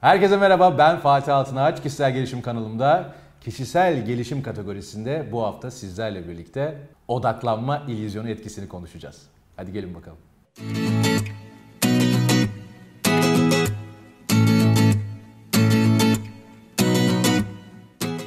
Herkese merhaba ben Fatih Altınaç. Kişisel gelişim kanalımda kişisel gelişim kategorisinde bu hafta sizlerle birlikte odaklanma illüzyonu etkisini konuşacağız. Hadi gelin bakalım.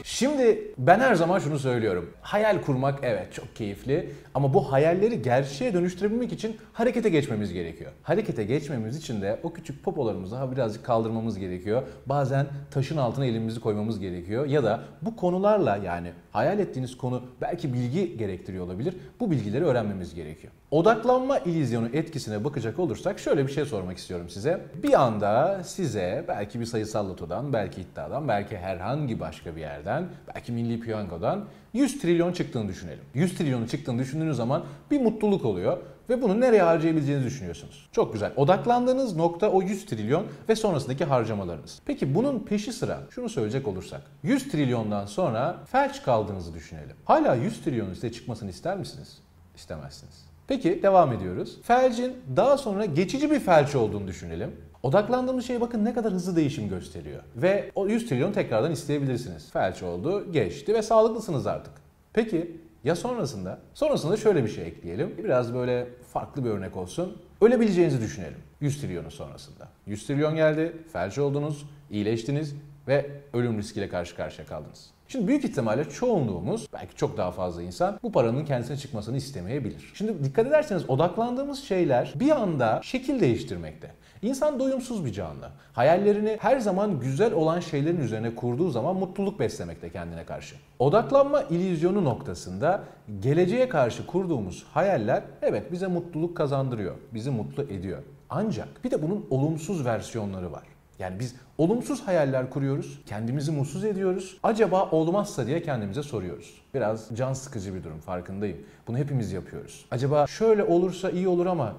Şimdi ben her zaman şunu söylüyorum. Hayal kurmak evet çok keyifli ama bu hayalleri gerçeğe dönüştürebilmek için harekete geçmemiz gerekiyor. Harekete geçmemiz için de o küçük popolarımızı ha birazcık kaldırmamız gerekiyor. Bazen taşın altına elimizi koymamız gerekiyor ya da bu konularla yani hayal ettiğiniz konu belki bilgi gerektiriyor olabilir. Bu bilgileri öğrenmemiz gerekiyor. Odaklanma illüzyonu etkisine bakacak olursak şöyle bir şey sormak istiyorum size. Bir anda size belki bir sayısal lotodan, belki iddiadan, belki herhangi başka bir yerden, belki milli piyangodan 100 trilyon çıktığını düşünelim. 100 trilyonu çıktığını düşündüğünüz zaman bir mutluluk oluyor ve bunu nereye harcayabileceğinizi düşünüyorsunuz. Çok güzel. Odaklandığınız nokta o 100 trilyon ve sonrasındaki harcamalarınız. Peki bunun peşi sıra şunu söyleyecek olursak 100 trilyondan sonra felç kaldığınızı düşünelim. Hala 100 trilyonun size çıkmasını ister misiniz? İstemezsiniz. Peki devam ediyoruz. Felcin daha sonra geçici bir felç olduğunu düşünelim. Odaklandığımız şey bakın ne kadar hızlı değişim gösteriyor. Ve o 100 trilyon tekrardan isteyebilirsiniz. Felç oldu, geçti ve sağlıklısınız artık. Peki ya sonrasında? Sonrasında şöyle bir şey ekleyelim. Biraz böyle farklı bir örnek olsun. Ölebileceğinizi düşünelim 100 trilyonun sonrasında. 100 trilyon geldi, felç oldunuz, iyileştiniz ve ölüm riskiyle karşı karşıya kaldınız. Şimdi büyük ihtimalle çoğunluğumuz, belki çok daha fazla insan bu paranın kendisine çıkmasını istemeyebilir. Şimdi dikkat ederseniz odaklandığımız şeyler bir anda şekil değiştirmekte. İnsan doyumsuz bir canlı. Hayallerini her zaman güzel olan şeylerin üzerine kurduğu zaman mutluluk beslemekte kendine karşı. Odaklanma illüzyonu noktasında geleceğe karşı kurduğumuz hayaller evet bize mutluluk kazandırıyor, bizi mutlu ediyor. Ancak bir de bunun olumsuz versiyonları var. Yani biz olumsuz hayaller kuruyoruz, kendimizi mutsuz ediyoruz. Acaba olmazsa diye kendimize soruyoruz. Biraz can sıkıcı bir durum farkındayım. Bunu hepimiz yapıyoruz. Acaba şöyle olursa iyi olur ama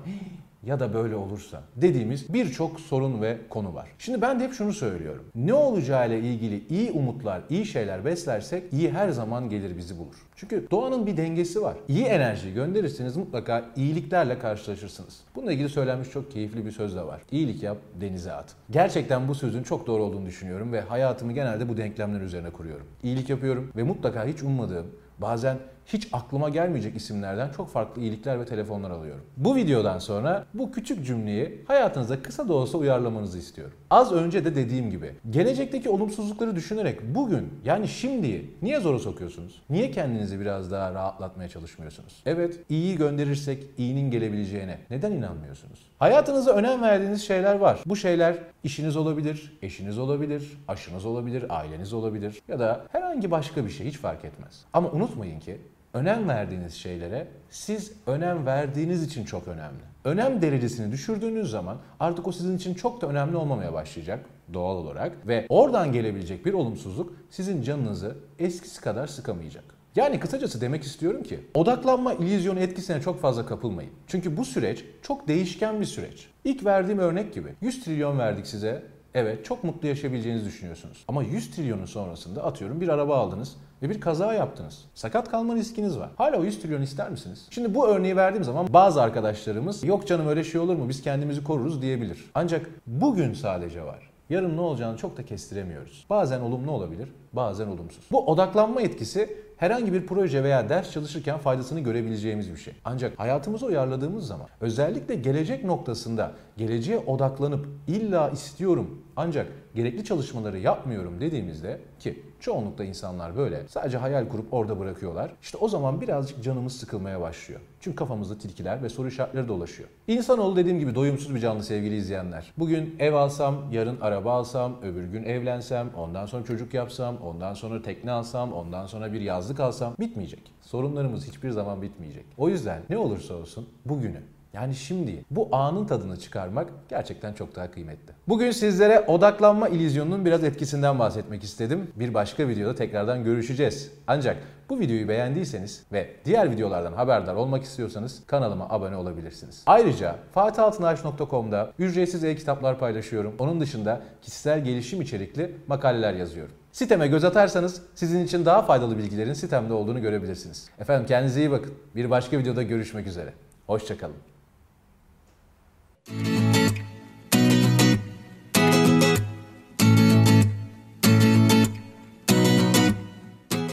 ya da böyle olursa dediğimiz birçok sorun ve konu var. Şimdi ben de hep şunu söylüyorum. Ne olacağıyla ilgili iyi umutlar, iyi şeyler beslersek iyi her zaman gelir bizi bulur. Çünkü doğanın bir dengesi var. İyi enerji gönderirseniz mutlaka iyiliklerle karşılaşırsınız. Bununla ilgili söylenmiş çok keyifli bir söz de var. İyilik yap, denize at. Gerçekten bu sözün çok doğru olduğunu düşünüyorum ve hayatımı genelde bu denklemler üzerine kuruyorum. İyilik yapıyorum ve mutlaka hiç ummadığım, bazen hiç aklıma gelmeyecek isimlerden çok farklı iyilikler ve telefonlar alıyorum. Bu videodan sonra bu küçük cümleyi hayatınıza kısa da olsa uyarlamanızı istiyorum. Az önce de dediğim gibi gelecekteki olumsuzlukları düşünerek bugün yani şimdiyi niye zora sokuyorsunuz? Niye kendinizi biraz daha rahatlatmaya çalışmıyorsunuz? Evet iyiyi gönderirsek iyinin gelebileceğine neden inanmıyorsunuz? Hayatınıza önem verdiğiniz şeyler var. Bu şeyler işiniz olabilir, eşiniz olabilir, aşınız olabilir, aileniz olabilir ya da herhangi başka bir şey hiç fark etmez. Ama unutmayın ki önem verdiğiniz şeylere siz önem verdiğiniz için çok önemli. Önem derecesini düşürdüğünüz zaman artık o sizin için çok da önemli olmamaya başlayacak doğal olarak ve oradan gelebilecek bir olumsuzluk sizin canınızı eskisi kadar sıkamayacak. Yani kısacası demek istiyorum ki odaklanma illüzyonu etkisine çok fazla kapılmayın. Çünkü bu süreç çok değişken bir süreç. İlk verdiğim örnek gibi 100 trilyon verdik size. Evet çok mutlu yaşayabileceğinizi düşünüyorsunuz. Ama 100 trilyonun sonrasında atıyorum bir araba aldınız ve bir kaza yaptınız. Sakat kalma riskiniz var. Hala o 100 trilyon ister misiniz? Şimdi bu örneği verdiğim zaman bazı arkadaşlarımız yok canım öyle şey olur mu biz kendimizi koruruz diyebilir. Ancak bugün sadece var. Yarın ne olacağını çok da kestiremiyoruz. Bazen olumlu olabilir, bazen olumsuz. Bu odaklanma etkisi herhangi bir proje veya ders çalışırken faydasını görebileceğimiz bir şey. Ancak hayatımızı uyarladığımız zaman özellikle gelecek noktasında geleceğe odaklanıp illa istiyorum ancak gerekli çalışmaları yapmıyorum dediğimizde ki çoğunlukla insanlar böyle sadece hayal kurup orada bırakıyorlar. İşte o zaman birazcık canımız sıkılmaya başlıyor. Çünkü kafamızda tilkiler ve soru işaretleri dolaşıyor. İnsanoğlu dediğim gibi doyumsuz bir canlı sevgili izleyenler. Bugün ev alsam, yarın araba alsam, öbür gün evlensem, ondan sonra çocuk yapsam, ondan sonra tekne alsam, ondan sonra bir yazlık alsam bitmeyecek. Sorunlarımız hiçbir zaman bitmeyecek. O yüzden ne olursa olsun bugünü yani şimdi bu anın tadını çıkarmak gerçekten çok daha kıymetli. Bugün sizlere odaklanma illüzyonunun biraz etkisinden bahsetmek istedim. Bir başka videoda tekrardan görüşeceğiz. Ancak bu videoyu beğendiyseniz ve diğer videolardan haberdar olmak istiyorsanız kanalıma abone olabilirsiniz. Ayrıca fatihaltınaş.com'da ücretsiz e-kitaplar paylaşıyorum. Onun dışında kişisel gelişim içerikli makaleler yazıyorum. Siteme göz atarsanız sizin için daha faydalı bilgilerin sitemde olduğunu görebilirsiniz. Efendim kendinize iyi bakın. Bir başka videoda görüşmek üzere. Hoşçakalın.